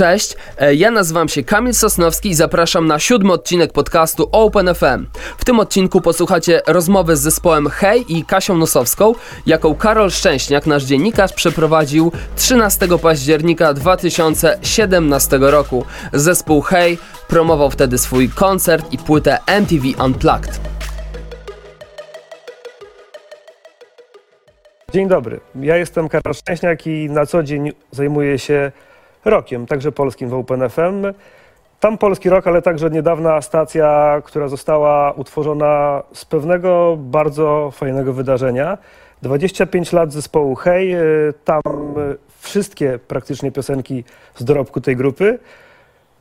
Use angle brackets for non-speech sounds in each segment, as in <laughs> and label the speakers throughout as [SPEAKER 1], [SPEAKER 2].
[SPEAKER 1] Cześć, e, ja nazywam się Kamil Sosnowski i zapraszam na siódmy odcinek podcastu Open FM. W tym odcinku posłuchacie rozmowy z zespołem Hej i Kasią Nosowską, jaką Karol Szczęśniak, nasz dziennikarz, przeprowadził 13 października 2017 roku. Zespół Hej promował wtedy swój koncert i płytę MTV Unplugged.
[SPEAKER 2] Dzień dobry. Ja jestem Karol Szczęśniak i na co dzień zajmuję się rokiem, także polskim w Open FM. Tam polski rok, ale także niedawna stacja, która została utworzona z pewnego bardzo fajnego wydarzenia. 25 lat zespołu Hej, y, tam y, wszystkie praktycznie piosenki z dorobku tej grupy.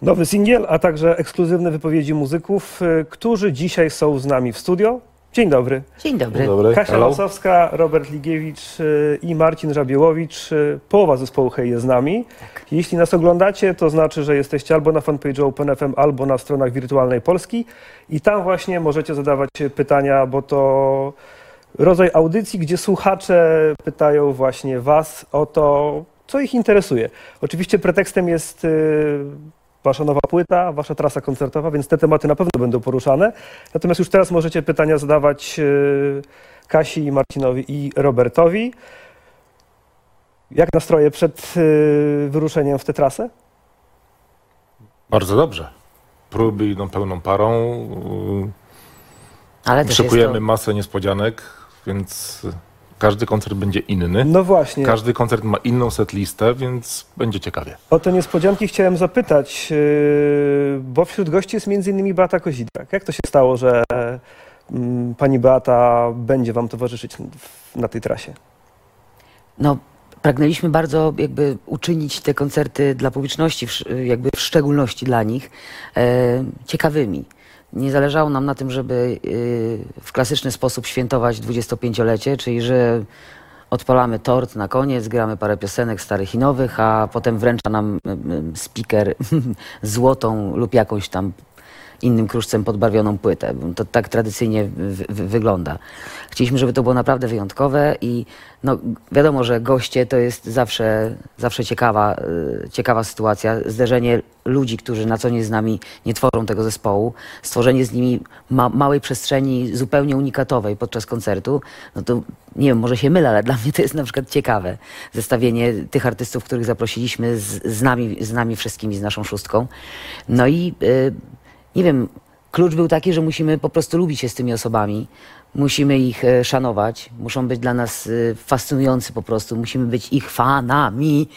[SPEAKER 2] Nowy singiel, a także ekskluzywne wypowiedzi muzyków, y, którzy dzisiaj są z nami w studio. Dzień dobry.
[SPEAKER 3] Dzień dobry.
[SPEAKER 4] Dzień dobry.
[SPEAKER 2] Kasia
[SPEAKER 4] Hello.
[SPEAKER 2] Lasowska, Robert Ligiewicz y, i Marcin Żabiełowicz. y, Połowa zespołu Hej jest z nami. Jeśli nas oglądacie, to znaczy, że jesteście albo na fanpage'u OpenFM, albo na stronach Wirtualnej Polski i tam właśnie możecie zadawać pytania, bo to rodzaj audycji, gdzie słuchacze pytają właśnie was o to, co ich interesuje. Oczywiście pretekstem jest y, wasza nowa płyta, wasza trasa koncertowa, więc te tematy na pewno będą poruszane. Natomiast już teraz możecie pytania zadawać y, Kasi, Marcinowi i Robertowi. Jak nastroje przed y, wyruszeniem w tę trasę?
[SPEAKER 4] Bardzo dobrze. Próby idą pełną parą.
[SPEAKER 3] Ale też
[SPEAKER 4] Szykujemy
[SPEAKER 3] jest
[SPEAKER 4] masę niespodzianek, więc każdy koncert będzie inny.
[SPEAKER 2] No właśnie.
[SPEAKER 4] Każdy koncert ma inną setlistę, więc będzie ciekawie.
[SPEAKER 2] O te niespodzianki chciałem zapytać, yy, bo wśród gości jest m.in. Beata Kozidrak. Jak to się stało, że mm, pani Beata będzie wam towarzyszyć na tej trasie?
[SPEAKER 3] no, pragnęliśmy bardzo jakby uczynić te koncerty dla publiczności, jakby w szczególności dla nich, e, ciekawymi. Nie zależało nam na tym, żeby e, w klasyczny sposób świętować 25-lecie, czyli że odpalamy tort na koniec, gramy parę piosenek starych i nowych, a potem wręcza nam em, em, speaker <laughs> złotą lub jakąś tam innym kruszcem podbarwioną płytę. To tak tradycyjnie wy, wy, wygląda. Chcieliśmy, żeby to było naprawdę wyjątkowe i no, wiadomo, że goście to jest zawsze, zawsze ciekawa, y, ciekawa sytuacja. Zderzenie ludzi, którzy na co dzień z nami nie tworzą tego zespołu, stworzenie z nimi ma, małej przestrzeni zupełnie unikatowej podczas koncertu, no to nie wiem, może się mylę, ale dla mnie to jest na przykład ciekawe. Zestawienie tych artystów, których zaprosiliśmy z, z, nami, z nami wszystkimi, z naszą szóstką. No i y, nie wiem, klucz był taki, że musimy po prostu lubić się z tymi osobami. Musimy ich e, szanować, muszą być dla nas e, fascynujący po prostu, musimy być ich fanami.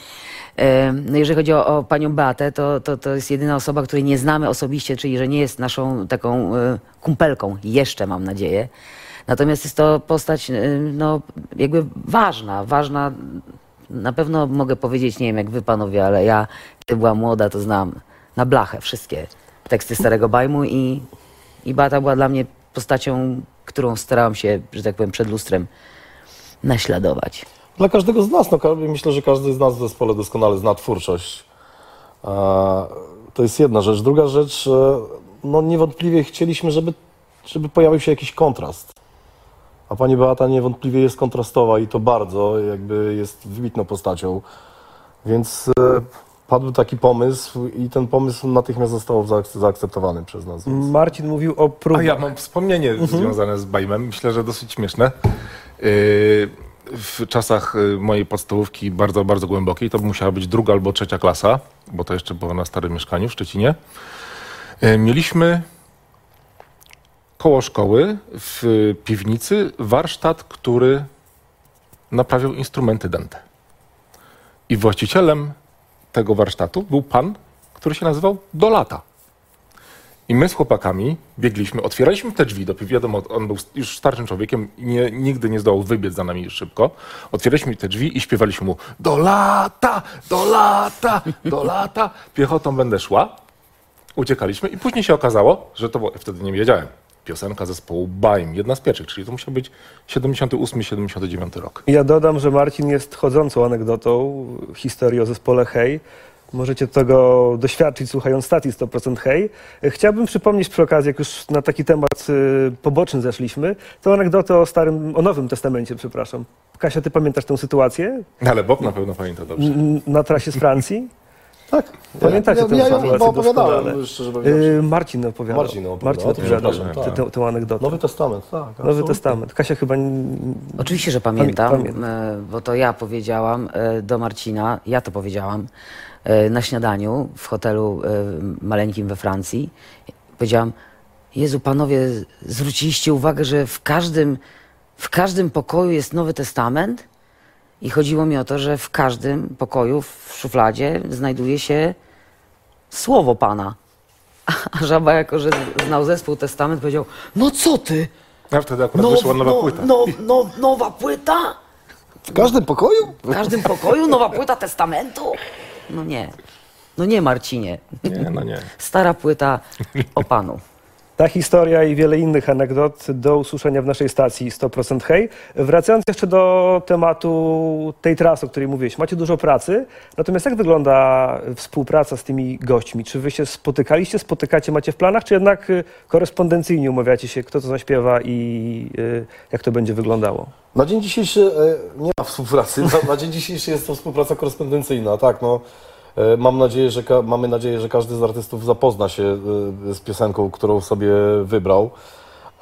[SPEAKER 3] E, No jeżeli chodzi o, o panią Beatę, to, to, to jest jedyna osoba, której nie znamy osobiście, czyli że nie jest naszą taką kumpelką, jeszcze mam nadzieję. Natomiast jest to postać no, jakby ważna, ważna. Na pewno mogę powiedzieć, nie wiem jak wy panowie, ale ja, kiedy była młoda, to znam na blachę wszystkie teksty Starego Bajmu i, i Beata była dla mnie postacią, którą starałam się, że tak powiem, przed lustrem naśladować.
[SPEAKER 5] Dla każdego z nas, no, myślę, że każdy z nas w zespole doskonale zna twórczość. E, To jest jedna rzecz. Druga rzecz, e, no niewątpliwie chcieliśmy, żeby, żeby pojawił się jakiś kontrast. A pani Beata niewątpliwie jest kontrastowa i to bardzo, jakby jest wybitną postacią. Więc e, padł taki pomysł i ten pomysł natychmiast został zaak- zaakceptowany przez nas. Więc...
[SPEAKER 2] Marcin mówił o
[SPEAKER 4] A
[SPEAKER 2] próbach.
[SPEAKER 4] ja mam wspomnienie związane z Bajmem. Myślę, że dosyć śmieszne. Yy, W czasach y, mojej podstawówki bardzo, bardzo głębokiej, to musiała być druga albo trzecia klasa, bo to jeszcze było na starym mieszkaniu w Szczecinie. Yy, Mieliśmy koło szkoły w piwnicy warsztat, który naprawiał instrumenty dęte. I właścicielem tego warsztatu był pan, który się nazywał Dolata. I my z chłopakami biegliśmy, otwieraliśmy te drzwi, do, wiadomo, on był już starszym człowiekiem i nie, nigdy nie zdołał wybiec za nami szybko. Otwieraliśmy te drzwi i śpiewaliśmy mu do lata, do lata, do lata. Piechotą będę szła. Uciekaliśmy i później się okazało, że to było, wtedy nie wiedziałem, piosenka zespołu Baim, jedna z pierwszych, czyli to musiał być 78-79 rok.
[SPEAKER 2] Ja dodam, że Marcin jest chodzącą anegdotą historii o zespole Hej. Możecie tego doświadczyć słuchając stacji 100% Hej. Chciałbym przypomnieć przy okazji, jak już na taki temat y, poboczny zeszliśmy, tą anegdotę o starym, o Nowym Testamencie, przepraszam. Kasia, ty pamiętasz tę sytuację
[SPEAKER 4] Ale Bob na pewno pamięta dobrze.
[SPEAKER 2] Na trasie z Francji?
[SPEAKER 5] Tak.
[SPEAKER 2] Pamiętacie
[SPEAKER 5] ja,
[SPEAKER 2] tę
[SPEAKER 5] ja, ja,
[SPEAKER 2] sytuację
[SPEAKER 5] opowiadałem, szczerze mówiąc.
[SPEAKER 2] Yy, Marcin opowiadał.
[SPEAKER 5] Marcin opowiadał.
[SPEAKER 2] Marcin
[SPEAKER 5] O tym
[SPEAKER 2] opowiadał
[SPEAKER 5] przepraszam,
[SPEAKER 2] tę-
[SPEAKER 5] tak.
[SPEAKER 2] tę- tę anegdotę.
[SPEAKER 5] Nowy Testament, tak.
[SPEAKER 2] Nowy
[SPEAKER 5] absolutnie.
[SPEAKER 2] Testament. Kasia chyba... nie-
[SPEAKER 3] Oczywiście, że pamiętam,
[SPEAKER 2] pamiętam.
[SPEAKER 3] e, bo to ja powiedziałam e, do Marcina, ja to powiedziałam e, na śniadaniu w hotelu maleńkim we Francji. Powiedziałam, Jezu, panowie, zwróciliście uwagę, że w każdym, w każdym pokoju jest Nowy Testament? I chodziło mi o to, że w każdym pokoju, w szufladzie znajduje się słowo Pana. A żaba, jako że znał zespół Testament, powiedział, no co ty?
[SPEAKER 4] A wtedy akurat wyszła nowa płyta.
[SPEAKER 3] No, no, nowa płyta?
[SPEAKER 5] W każdym pokoju?
[SPEAKER 3] W każdym pokoju nowa płyta testamentu? No nie. No nie, Marcinie.
[SPEAKER 4] Nie, no nie.
[SPEAKER 3] Stara płyta o Panu.
[SPEAKER 2] Ta historia i wiele innych anegdot do usłyszenia w naszej stacji 100% Hej. Wracając jeszcze do tematu tej trasy, o której mówiłeś. Macie dużo pracy, natomiast jak wygląda współpraca z tymi gośćmi? Czy wy się spotykaliście, spotykacie, macie w planach, czy jednak y, korespondencyjnie umawiacie się, kto co zaśpiewa i y, jak to będzie wyglądało?
[SPEAKER 5] Na dzień dzisiejszy e, nie ma współpracy. Na, na dzień dzisiejszy jest to współpraca korespondencyjna, tak. No, mam nadzieję, że mamy nadzieję, że każdy z artystów zapozna się e, z piosenką, którą sobie wybrał.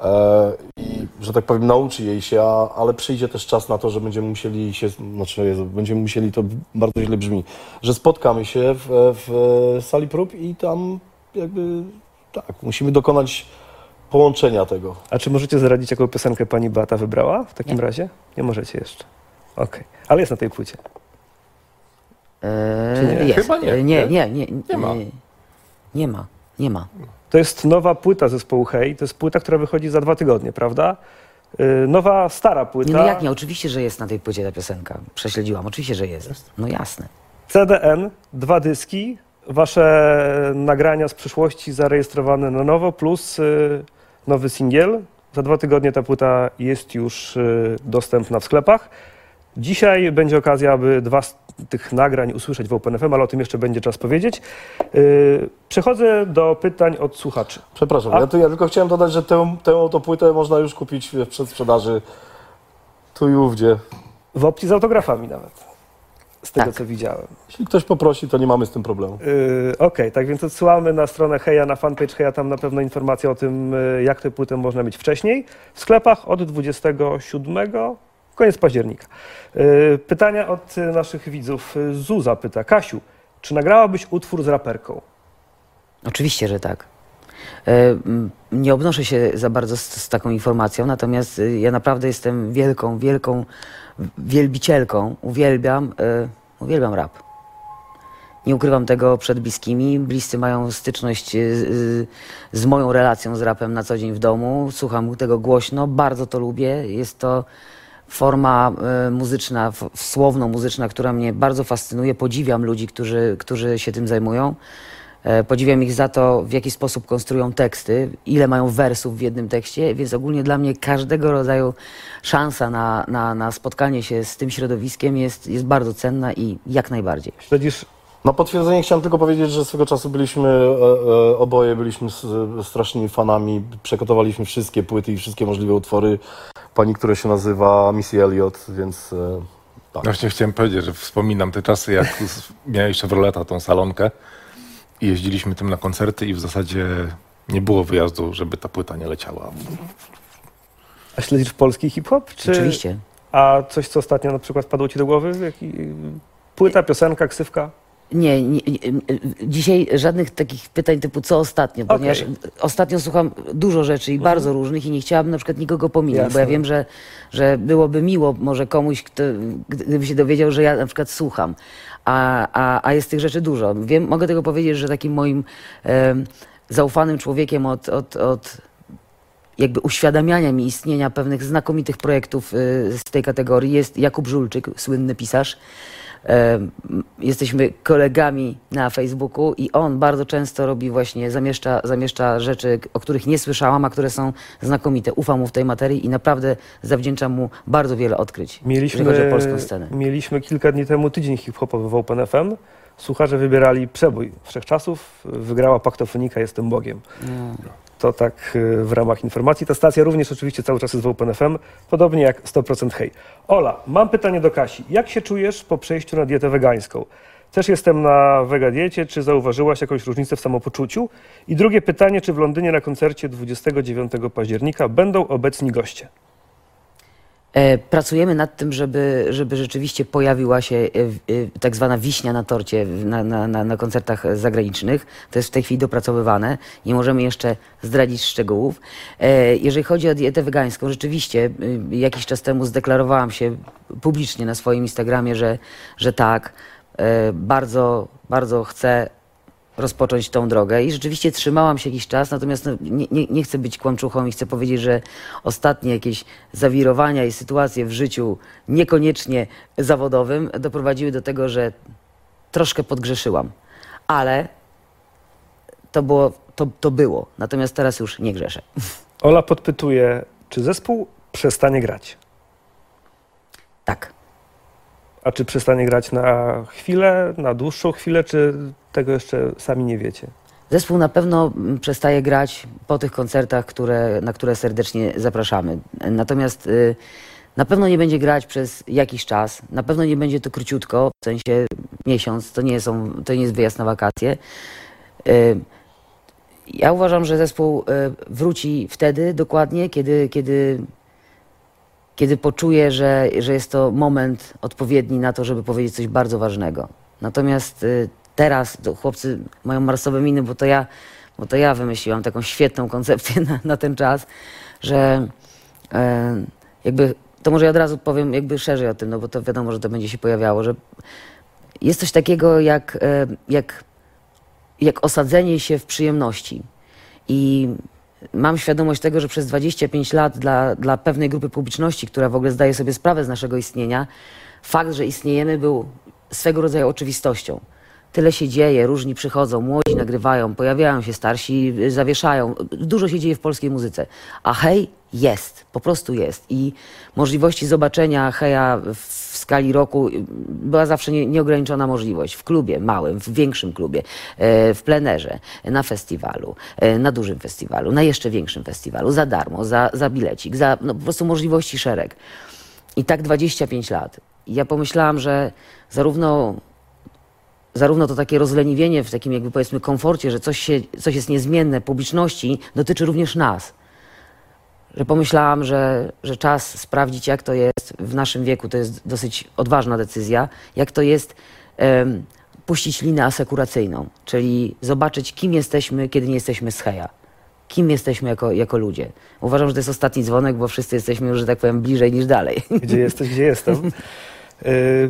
[SPEAKER 5] E, I, że tak powiem, nauczy jej się, a, ale przyjdzie też czas na to, że będziemy musieli się, znaczy Jezu, będziemy musieli, to bardzo źle brzmi, że spotkamy się w, w sali prób i tam jakby, tak, musimy dokonać połączenia tego.
[SPEAKER 2] A czy możecie zdradzić, jaką piosenkę pani Beata wybrała w takim
[SPEAKER 3] Nie.
[SPEAKER 2] razie? Nie możecie jeszcze. Okej, ale jest na tej płycie.
[SPEAKER 3] Eee,
[SPEAKER 2] Czy nie?
[SPEAKER 3] Jest.
[SPEAKER 4] Chyba nie, nie?
[SPEAKER 3] nie, nie, nie,
[SPEAKER 4] Nie ma.
[SPEAKER 3] Nie ma, nie ma.
[SPEAKER 2] To jest nowa płyta zespołu Hej. To jest płyta, która wychodzi za dwa tygodnie, prawda? Y, Nowa, stara płyta.
[SPEAKER 3] Nie, no jak nie? Oczywiście, że jest na tej płycie ta piosenka. Prześledziłam. Oczywiście, że jest. No jasne.
[SPEAKER 2] CDN, dwa dyski, wasze nagrania z przyszłości zarejestrowane na nowo, plus y, nowy singiel. Za dwa tygodnie ta płyta jest już y, dostępna w sklepach. Dzisiaj będzie okazja, aby dwa tych nagrań usłyszeć w OpenFM, ale o tym jeszcze będzie czas powiedzieć. Y, Przechodzę do pytań od słuchaczy.
[SPEAKER 5] Przepraszam,
[SPEAKER 2] A-
[SPEAKER 5] ja, tu, ja tylko chciałem dodać, że tę, tę oto płytę można już kupić w przedsprzedaży tu i ówdzie.
[SPEAKER 2] W opcji z autografami nawet. Z tego,
[SPEAKER 3] Tak.
[SPEAKER 2] co widziałem.
[SPEAKER 5] Jeśli ktoś poprosi, to nie mamy z tym problemu.
[SPEAKER 2] Yy, Okej, tak więc odsyłamy na stronę Heja, na fanpage Heja, tam na pewno informacje o tym, yy, jak tę płytę można mieć wcześniej. W sklepach od 27, koniec października. Yy, Pytania od naszych widzów. Zuza pyta, Kasiu, czy nagrałabyś utwór z raperką?
[SPEAKER 3] Oczywiście, że tak. E, Nie obnoszę się za bardzo z, z taką informacją, natomiast y, ja naprawdę jestem wielką, wielką wielbicielką. Uwielbiam, e, uwielbiam rap. Nie ukrywam tego przed bliskimi. Bliscy mają styczność y, z moją relacją z rapem na co dzień w domu. Słucham tego głośno, bardzo to lubię. Jest to forma y, muzyczna, słowno-muzyczna, która mnie bardzo fascynuje. Podziwiam ludzi, którzy, którzy się tym zajmują. E, Podziwiam ich za to, w jaki sposób konstruują teksty, ile mają wersów w jednym tekście, więc ogólnie dla mnie każdego rodzaju szansa na, na, na spotkanie się z tym środowiskiem jest, jest bardzo cenna i jak najbardziej.
[SPEAKER 2] Śledzisz
[SPEAKER 5] Na potwierdzenie chciałem tylko powiedzieć, że swego czasu byliśmy, e, e, oboje byliśmy strasznymi fanami, przekotowaliśmy wszystkie płyty i wszystkie możliwe utwory pani, która się nazywa Missy Elliott, więc e, tak.
[SPEAKER 4] Właśnie chciałem powiedzieć, że wspominam te czasy, jak <laughs> miałeś Chevroleta, tą salonkę i jeździliśmy tym na koncerty i w zasadzie nie było wyjazdu, żeby ta płyta nie leciała.
[SPEAKER 2] A śledzisz polski hip-hop? Czy...
[SPEAKER 3] Oczywiście.
[SPEAKER 2] A coś, co ostatnio na przykład wpadło ci do głowy? Jaki... Płyta, piosenka, ksywka?
[SPEAKER 3] Nie, nie, nie, dzisiaj żadnych takich pytań typu co ostatnio, ponieważ ostatnio słucham dużo rzeczy i bardzo różnych i nie chciałabym na przykład nikogo pominąć, bo ja
[SPEAKER 2] Jasne.
[SPEAKER 3] wiem, że, że byłoby miło może komuś, kto, gdyby się dowiedział, że ja na przykład słucham, a, a, a jest tych rzeczy dużo. Wiem, mogę tego powiedzieć, że takim moim em, zaufanym człowiekiem od, od, od jakby uświadamiania mi istnienia pewnych znakomitych projektów y, z tej kategorii jest Jakub Żulczyk, słynny pisarz. Em, Jesteśmy kolegami na Facebooku i on bardzo często robi właśnie, zamieszcza, zamieszcza rzeczy, o których nie słyszałam, a które są znakomite. Ufam mu w tej materii i naprawdę zawdzięczam mu bardzo wiele odkryć, jeżeli chodzi o polską scenę.
[SPEAKER 2] Mieliśmy kilka dni temu tydzień hip-hopowy w OpenFM. Słuchacze wybierali przebój wszechczasów. Wygrała Paktofonika Jestem Bogiem. To tak y, w ramach informacji. Ta stacja również oczywiście cały czas jest w OpenFM, podobnie jak 100% Hej. Ola, mam pytanie do Kasi. Jak się czujesz po przejściu na dietę wegańską? Też jestem na wega diecie. Czy zauważyłaś jakąś różnicę w samopoczuciu? I drugie pytanie, czy w Londynie na koncercie 29 października będą obecni goście?
[SPEAKER 3] E, Pracujemy nad tym, żeby, żeby rzeczywiście pojawiła się e, e, tak zwana wiśnia na torcie na, na, na, koncertach zagranicznych. To jest w tej chwili dopracowywane. Nie możemy jeszcze zdradzić szczegółów. Jeżeli chodzi o dietę wegańską, rzeczywiście e, jakiś czas temu zdeklarowałam się publicznie na swoim Instagramie, że, że tak. Bardzo, bardzo chcę rozpocząć tą drogę i rzeczywiście trzymałam się jakiś czas, natomiast no, nie, nie, nie chcę być kłamczuchą i chcę powiedzieć, że ostatnie jakieś zawirowania i sytuacje w życiu niekoniecznie zawodowym doprowadziły do tego, że troszkę podgrzeszyłam, ale to było, to, to było, natomiast teraz już nie grzeszę.
[SPEAKER 2] Ola podpytuje, czy zespół przestanie grać?
[SPEAKER 3] Tak.
[SPEAKER 2] A czy przestanie grać na chwilę, na dłuższą chwilę, czy tego jeszcze sami nie wiecie?
[SPEAKER 3] Zespół na pewno mm, przestaje grać po tych koncertach, które, na które serdecznie zapraszamy. Natomiast y, na pewno nie będzie grać przez jakiś czas. Na pewno nie będzie to króciutko, w sensie miesiąc. To nie, są, to nie jest wyjazd na wakacje. Y, ja uważam, że zespół y, wróci wtedy dokładnie, kiedy, kiedy, kiedy poczuje, że, że jest to moment odpowiedni na to, żeby powiedzieć coś bardzo ważnego. Natomiast y, teraz chłopcy mają marsowe miny, bo to ja, bo to ja wymyśliłam taką świetną koncepcję na, na ten czas, że e, jakby, to może ja od razu powiem jakby szerzej o tym, no bo to wiadomo, że to będzie się pojawiało, że jest coś takiego jak, e, jak, jak osadzenie się w przyjemności. I mam świadomość tego, że przez 25 lat dla, dla pewnej grupy publiczności, która w ogóle zdaje sobie sprawę z naszego istnienia, fakt, że istniejemy, był swego rodzaju oczywistością. Tyle się dzieje, różni przychodzą, młodzi nagrywają, pojawiają się starsi, zawieszają. Dużo się dzieje w polskiej muzyce. A hej jest, po prostu jest. I możliwości zobaczenia heja w skali roku y, była zawsze nie, nieograniczona możliwość. W klubie małym, w większym klubie, e, w plenerze, na festiwalu, e, na dużym festiwalu, na jeszcze większym festiwalu, za darmo, za, za bilecik, za no, po prostu możliwości szereg. I tak 25 lat. Ja pomyślałam, że zarówno zarówno to takie rozleniwienie w takim jakby powiedzmy komforcie, że coś, się, coś jest niezmienne publiczności, dotyczy również nas. Że pomyślałam, że, że czas sprawdzić, jak to jest w naszym wieku, to jest dosyć odważna decyzja, jak to jest em, puścić linę asekuracyjną, czyli zobaczyć, kim jesteśmy, kiedy nie jesteśmy z heja. Kim jesteśmy jako, jako ludzie. Uważam, że to jest ostatni dzwonek, bo wszyscy jesteśmy już, że tak powiem, bliżej niż dalej.
[SPEAKER 2] Gdzie jesteś, gdzie jestem? <laughs> Y,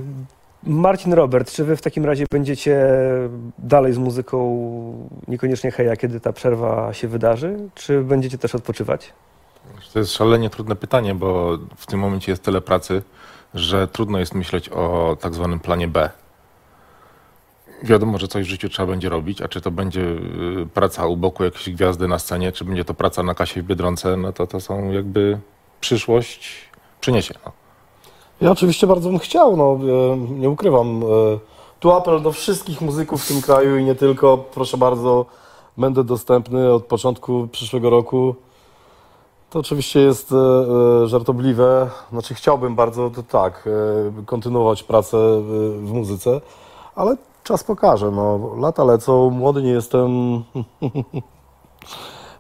[SPEAKER 2] Marcin Robert, czy wy w takim razie będziecie dalej z muzyką, niekoniecznie heja, kiedy ta przerwa się wydarzy, czy będziecie też odpoczywać?
[SPEAKER 4] To jest szalenie trudne pytanie, bo w tym momencie jest tyle pracy, że trudno jest myśleć o tak zwanym planie B. Wiadomo, że coś w życiu trzeba będzie robić, a czy to będzie y, praca u boku jakiejś gwiazdy na scenie, czy będzie to praca na kasie w Biedronce, no to to są jakby przyszłość przyniesie. No.
[SPEAKER 5] Ja oczywiście bardzo bym chciał, no, e, nie ukrywam. e, Tu apel do wszystkich muzyków w tym kraju i nie tylko. Proszę bardzo, będę dostępny od początku przyszłego roku. To oczywiście jest e, żartobliwe. Znaczy chciałbym bardzo, to tak, kontynuować pracę w muzyce, ale czas pokaże. No, lata lecą, młody nie jestem. <laughs>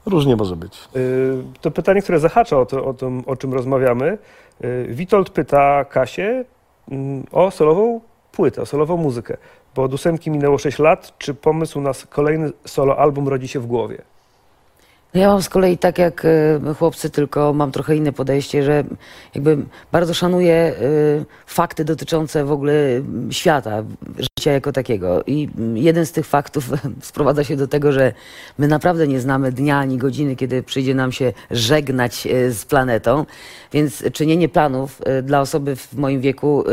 [SPEAKER 5] Różnie może być.
[SPEAKER 2] Y, To pytanie, które zahacza o, to, o tym, o czym rozmawiamy. Y, Witold pyta Kasię mm, o solową płytę, o solową muzykę, bo od ósemki minęło 6 lat. Czy pomysł na kolejny solo album rodzi się w głowie?
[SPEAKER 3] Ja mam z kolei tak jak e, chłopcy, tylko mam trochę inne podejście, że jakby bardzo szanuję e, fakty dotyczące w ogóle m, świata, życia jako takiego. I m, jeden z tych faktów <laughs> sprowadza się do tego, że my naprawdę nie znamy dnia ani godziny, kiedy przyjdzie nam się żegnać z planetą. Więc czynienie planów dla osoby w moim wieku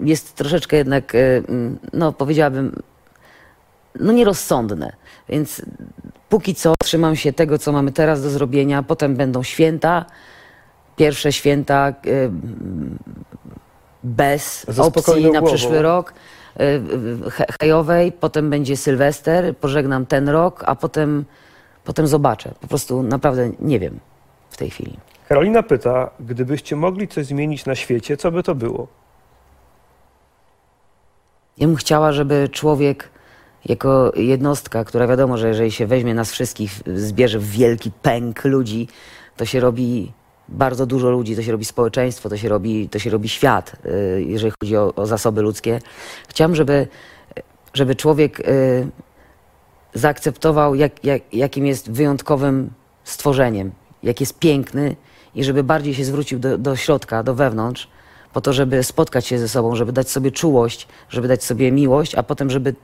[SPEAKER 3] jest troszeczkę jednak, e, m, no powiedziałabym, no nierozsądne. Więc póki co trzymam się tego, co mamy teraz do zrobienia. Potem będą święta. Pierwsze święta e, bez
[SPEAKER 2] Ze
[SPEAKER 3] opcji na przyszły rok he- hejowej. Potem będzie Sylwester. Pożegnam ten rok, a potem, potem zobaczę. Po prostu naprawdę nie wiem w tej chwili.
[SPEAKER 2] Karolina pyta, gdybyście mogli coś zmienić na świecie, co by to było?
[SPEAKER 3] Ja bym chciała, żeby człowiek jako jednostka, która wiadomo, że jeżeli się weźmie nas wszystkich, zbierze wielki pęk ludzi, to się robi bardzo dużo ludzi, to się robi społeczeństwo, to się robi, to się robi świat, y, jeżeli chodzi o, o zasoby ludzkie. Chciałam, żeby, żeby człowiek y, zaakceptował, jak, jak, jakim jest wyjątkowym stworzeniem, jak jest piękny i żeby bardziej się zwrócił do, do środka, do wewnątrz, po to, żeby spotkać się ze sobą, żeby dać sobie czułość, żeby dać sobie miłość, a potem, żeby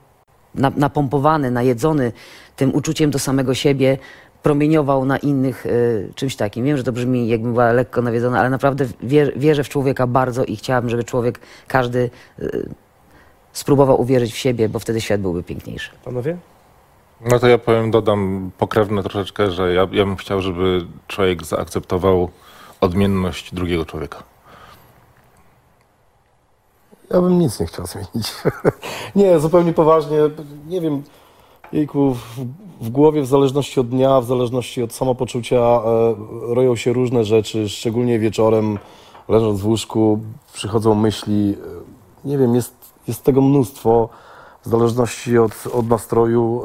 [SPEAKER 3] napompowany, najedzony tym uczuciem do samego siebie, promieniował na innych y, czymś takim. Wiem, że to brzmi jakbym była lekko nawiedzona, ale naprawdę wier, wierzę w człowieka bardzo i chciałabym, żeby człowiek, każdy y, spróbował uwierzyć w siebie, bo wtedy świat byłby piękniejszy.
[SPEAKER 2] Panowie?
[SPEAKER 4] No to ja powiem, dodam pokrewne troszeczkę, że ja, ja bym chciał, żeby człowiek zaakceptował odmienność drugiego człowieka.
[SPEAKER 5] Ja bym nic nie chciał zmienić. <laughs> nie, zupełnie poważnie. Nie wiem, jejku, w, w głowie w zależności od dnia, w zależności od samopoczucia e, roją się różne rzeczy, szczególnie wieczorem, leżąc w łóżku, przychodzą myśli. E, Nie wiem, jest, jest tego mnóstwo. W zależności od, od nastroju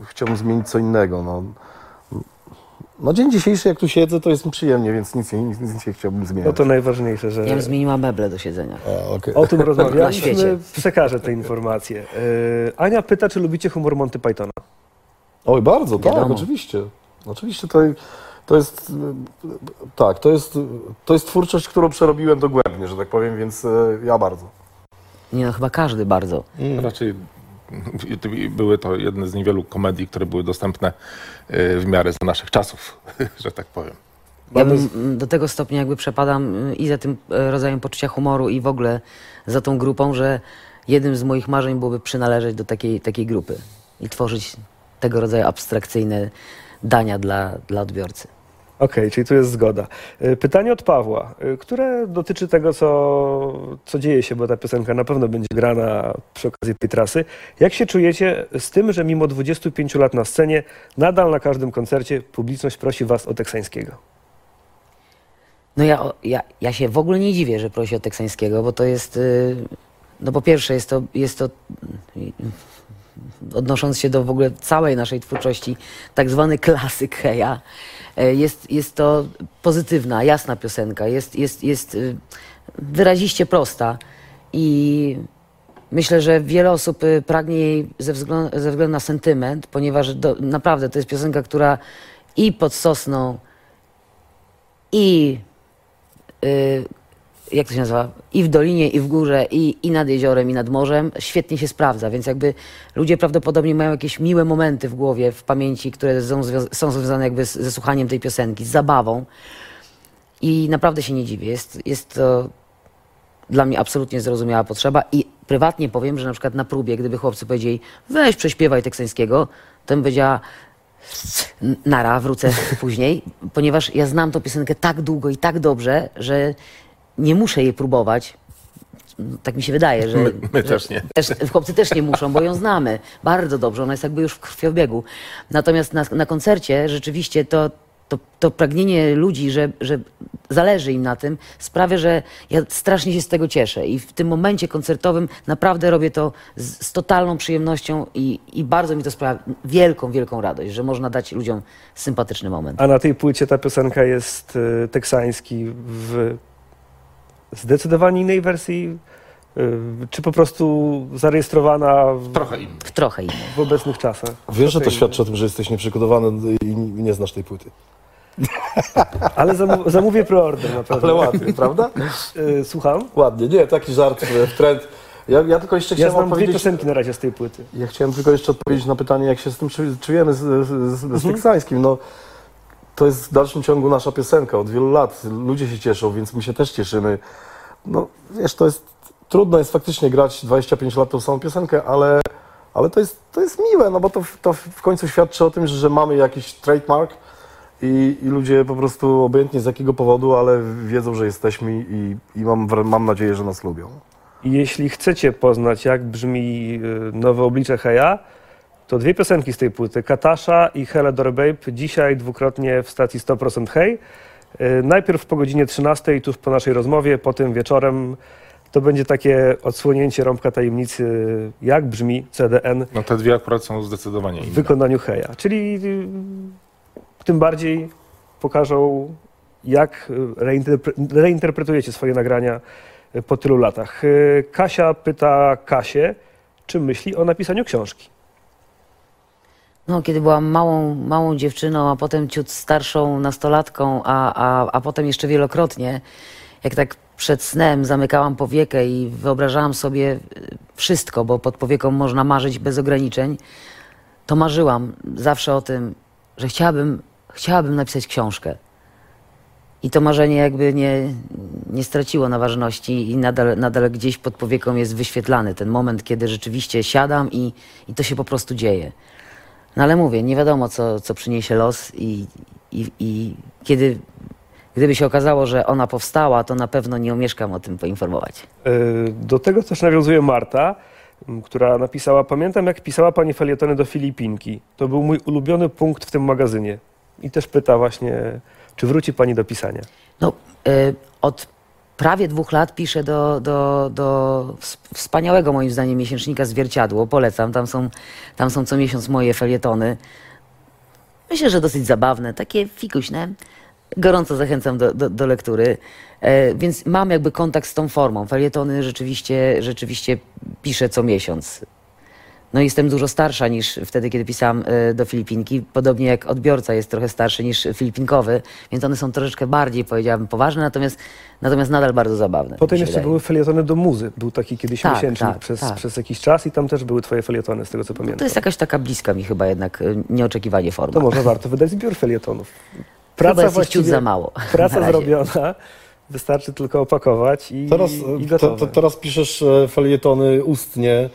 [SPEAKER 5] e, chciałbym zmienić co innego. No. Na dzień dzisiejszy, jak tu siedzę, to jest mi przyjemnie, więc nic, nie- nic, nic nie chciałbym zmieniać.
[SPEAKER 2] No to najważniejsze, że
[SPEAKER 3] Ja bym zmieniła meble do siedzenia.
[SPEAKER 5] A, okej.
[SPEAKER 2] o tym <laughs> rozmawialiśmy. Przekażę te informacje. Yy, Ania pyta, czy lubicie humor Monty Pythona?
[SPEAKER 5] Oj, bardzo, tak,
[SPEAKER 3] Wiadomo.
[SPEAKER 5] oczywiście. Oczywiście to, to jest, e, tak, to jest, to jest twórczość, którą przerobiłem dogłębnie, że tak powiem, więc e, ja bardzo.
[SPEAKER 3] Nie no, chyba każdy bardzo.
[SPEAKER 4] Raczej y, były to jedne z niewielu komedii, które były dostępne y, w miarę za naszych czasów, <laughs> że tak powiem.
[SPEAKER 3] Ja bym do tego stopnia jakby przepadam y, i za tym e, rodzajem poczucia humoru i w ogóle za tą grupą, że jednym z moich marzeń byłoby przynależeć do takiej, takiej grupy i tworzyć tego rodzaju abstrakcyjne dania dla, dla odbiorcy.
[SPEAKER 2] Okej, czyli tu jest zgoda. Y, Pytanie od Pawła, y, które dotyczy tego, co, co dzieje się, bo ta piosenka na pewno będzie grana przy okazji tej trasy. Jak się czujecie z tym, że mimo 25 lat na scenie, nadal na każdym koncercie publiczność prosi was o teksańskiego?
[SPEAKER 3] No ja, ja, ja się w ogóle nie dziwię, że prosi o Teksańskiego, bo to jest, y, no po pierwsze jest to, jest to odnosząc się do w ogóle całej naszej twórczości, tak zwany klasyk Heja, e, jest, jest to pozytywna, jasna piosenka, jest, jest, jest y, wyraziście prosta i myślę, że wiele osób y, pragnie jej ze względu, ze względu na sentyment, ponieważ do, naprawdę to jest piosenka, która i pod sosną, i y, jak to się nazywa, i w dolinie, i w górze, i, i nad jeziorem, i nad morzem, świetnie się sprawdza, więc jakby ludzie prawdopodobnie mają jakieś miłe momenty w głowie, w pamięci, które są, są związane jakby z, ze słuchaniem tej piosenki, z zabawą. I naprawdę się nie dziwię, jest, jest to dla mnie absolutnie zrozumiała potrzeba. I prywatnie powiem, że na przykład na próbie, gdyby chłopcy powiedzieli weź prześpiewaj teksańskiego, to bym powiedziała "N- nara, wrócę <laughs> później, ponieważ ja znam tą piosenkę tak długo i tak dobrze, że nie muszę jej próbować. Tak mi się wydaje, że...
[SPEAKER 4] My, my
[SPEAKER 3] że
[SPEAKER 4] też nie.
[SPEAKER 3] też, chłopcy też nie muszą, bo ją znamy bardzo dobrze, ona jest jakby już w krwiobiegu. Natomiast na, na koncercie rzeczywiście to, to, to pragnienie ludzi, że, że zależy im na tym, sprawia, że ja strasznie się z tego cieszę i w tym momencie koncertowym naprawdę robię to z, z totalną przyjemnością i, i bardzo mi to sprawia wielką, wielką radość, że można dać ludziom sympatyczny moment.
[SPEAKER 2] A na tej płycie ta piosenka jest y, teksański w zdecydowanie innej wersji, y, czy po prostu zarejestrowana w,
[SPEAKER 4] Trochę inny.
[SPEAKER 3] W trochę innej.
[SPEAKER 2] w obecnych czasach?
[SPEAKER 5] Wiesz, że to świadczy o tym, że jesteś nieprzygotowany i nie znasz tej płyty.
[SPEAKER 2] innej. <laughs> Ale zamów, zamówię preorder na pewno.
[SPEAKER 5] Ale ładnie, prawda?
[SPEAKER 2] Y, Słucham?
[SPEAKER 5] Ładnie, nie, taki żart w trend. Ja, ja tylko jeszcze
[SPEAKER 2] Ja
[SPEAKER 5] chciałem
[SPEAKER 2] znam dwie
[SPEAKER 5] odpowiedzieć...
[SPEAKER 2] piosenki na razie z tej płyty.
[SPEAKER 5] Ja chciałem tylko jeszcze odpowiedzieć na pytanie, jak się z tym czu- czujemy z, z, z, z teksańskim. No, to jest w dalszym ciągu nasza piosenka od wielu lat. Ludzie się cieszą, więc my się też cieszymy. No, wiesz, to jest trudno jest faktycznie grać 25 lat tą samą piosenkę, ale, ale to, jest, to jest miłe, no bo to, to w końcu świadczy o tym, że, że mamy jakiś trademark i, i ludzie po prostu obojętnie z jakiego powodu, ale wiedzą, że jesteśmy i, i mam, mam nadzieję, że nas lubią.
[SPEAKER 2] Jeśli chcecie poznać, jak brzmi y, nowe oblicze Heja, to dwie piosenki z tej płyty, Katasza i Hele Door Babe, dzisiaj dwukrotnie w stacji 100% Hej. Y, Najpierw po godzinie 13, tuż po naszej rozmowie, potem wieczorem To będzie takie odsłonięcie rąbka tajemnicy, jak brzmi CDN
[SPEAKER 4] No te dwie akurat są zdecydowanie
[SPEAKER 2] w
[SPEAKER 4] inne.
[SPEAKER 2] wykonaniu Heja. Czyli y, tym bardziej pokażą, jak y, reinterpre- reinterpretujecie swoje nagrania po tylu latach. Kasia pyta Kasię, czy myśli o napisaniu książki.
[SPEAKER 3] No, kiedy byłam małą, małą dziewczyną, a potem ciut starszą nastolatką, a, a, a potem jeszcze wielokrotnie, jak tak przed snem zamykałam powiekę i wyobrażałam sobie y, wszystko, bo pod powieką można marzyć bez ograniczeń, to marzyłam zawsze o tym, że chciałabym, chciałabym napisać książkę. I to marzenie jakby nie, nie straciło na ważności i nadal, nadal gdzieś pod powieką jest wyświetlany ten moment, kiedy rzeczywiście siadam i, i to się po prostu dzieje. No ale mówię, nie wiadomo, co, co przyniesie los i, i, i kiedy, gdyby się okazało, że ona powstała, to na pewno nie omieszkam o tym poinformować.
[SPEAKER 2] Y, Do tego też nawiązuje Marta, która napisała, pamiętam jak pisała pani felietony do Filipinki. To był mój ulubiony punkt w tym magazynie. I też pyta właśnie, czy wróci pani do pisania.
[SPEAKER 3] No, y, od prawie dwóch lat piszę do, do, do ws- wspaniałego moim zdaniem miesięcznika Zwierciadło. Polecam, tam są, tam są co miesiąc moje felietony. Myślę, że dosyć zabawne, takie fikuśne. Gorąco zachęcam do, do, do lektury. E, więc mam jakby kontakt z tą formą. Felietony rzeczywiście, rzeczywiście piszę co miesiąc. No jestem dużo starsza niż wtedy, kiedy pisałam e, do Filipinki. Podobnie jak odbiorca jest trochę starszy niż Filipinkowy, więc one są troszeczkę bardziej, powiedziałabym, poważne, natomiast, natomiast nadal bardzo zabawne.
[SPEAKER 2] Potem jeszcze
[SPEAKER 3] wydaje.
[SPEAKER 2] były felietony do muzy. Był taki kiedyś
[SPEAKER 3] Tak,
[SPEAKER 2] miesięcznik
[SPEAKER 3] tak,
[SPEAKER 2] przez,
[SPEAKER 3] tak.
[SPEAKER 2] przez jakiś czas i tam też były twoje felietony, z tego co
[SPEAKER 3] To
[SPEAKER 2] pamiętam.
[SPEAKER 3] jest jakaś taka bliska mi chyba jednak e, nieoczekiwanie forma.
[SPEAKER 2] To może warto wydać zbiór felietonów.
[SPEAKER 3] Chyba jest ciut za mało. <laughs> <laughs>
[SPEAKER 2] Praca zrobiona. Wystarczy tylko opakować i,
[SPEAKER 5] Teraz,
[SPEAKER 2] i gotowe.
[SPEAKER 5] te, te, teraz piszesz e, felietony ustnie,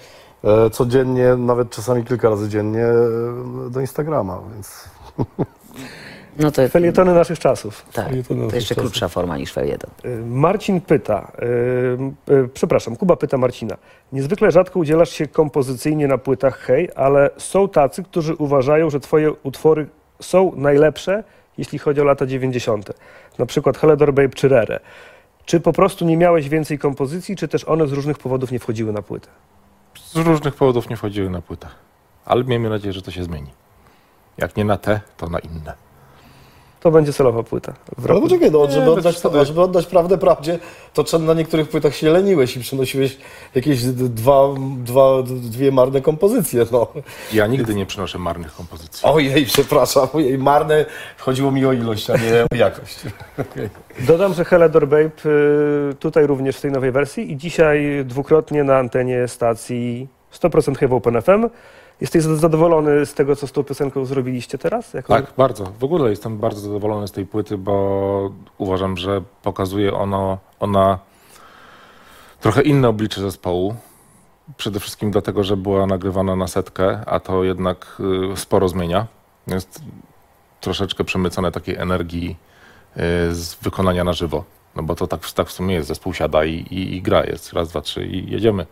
[SPEAKER 5] codziennie, nawet czasami kilka razy dziennie e, do Instagrama, więc
[SPEAKER 3] No to,
[SPEAKER 2] Felietony naszych czasów.
[SPEAKER 3] tak,
[SPEAKER 5] felietony
[SPEAKER 3] to jeszcze
[SPEAKER 5] czasów.
[SPEAKER 3] krótsza forma niż felieton.
[SPEAKER 2] Y, Marcin pyta, y, y, przepraszam, Kuba pyta Marcina. Niezwykle rzadko udzielasz się kompozycyjnie na płytach Hej, ale są tacy, którzy uważają, że twoje utwory są najlepsze, jeśli chodzi o lata 90. Na przykład Heledor Babe czy Rere. Czy po prostu nie miałeś więcej kompozycji, czy też one z różnych powodów nie wchodziły na płytę?
[SPEAKER 4] Z różnych powodów nie wchodziły na płytę. Ale miejmy nadzieję, że to się zmieni. Jak nie na te, to na inne.
[SPEAKER 2] To będzie celowa płyta. W
[SPEAKER 5] Ale
[SPEAKER 2] roku.
[SPEAKER 5] poczekaj, no, żeby,
[SPEAKER 4] bez
[SPEAKER 5] oddać,
[SPEAKER 4] przesady.
[SPEAKER 5] żeby oddać prawdę prawdzie, to czasem na niektórych płytach się leniłeś i przynosiłeś jakieś dwa, dwa, dwie marne kompozycje, no.
[SPEAKER 4] Ja nigdy nie przynoszę marnych kompozycji.
[SPEAKER 5] Ojej, przepraszam, ojej, marne, chodziło mi o ilość, a nie o <laughs> jakość.
[SPEAKER 2] Dodam, że Heledor Babe y, tutaj również w tej nowej wersji i dzisiaj dwukrotnie na antenie stacji 100% Heavy Open FM. Jesteś zadowolony z tego, co z tą piosenką zrobiliście teraz? Jako
[SPEAKER 4] Tak, bardzo. W ogóle jestem bardzo zadowolony z tej płyty, bo uważam, że pokazuje ono, ona trochę inne oblicze zespołu. Przede wszystkim dlatego, że była nagrywana na setkę, a to jednak y, sporo zmienia. Jest troszeczkę przemycone takiej energii y, z wykonania na żywo. No bo to tak, tak w sumie jest. Zespół siada i, i, i gra. Jest raz, dwa, trzy i jedziemy.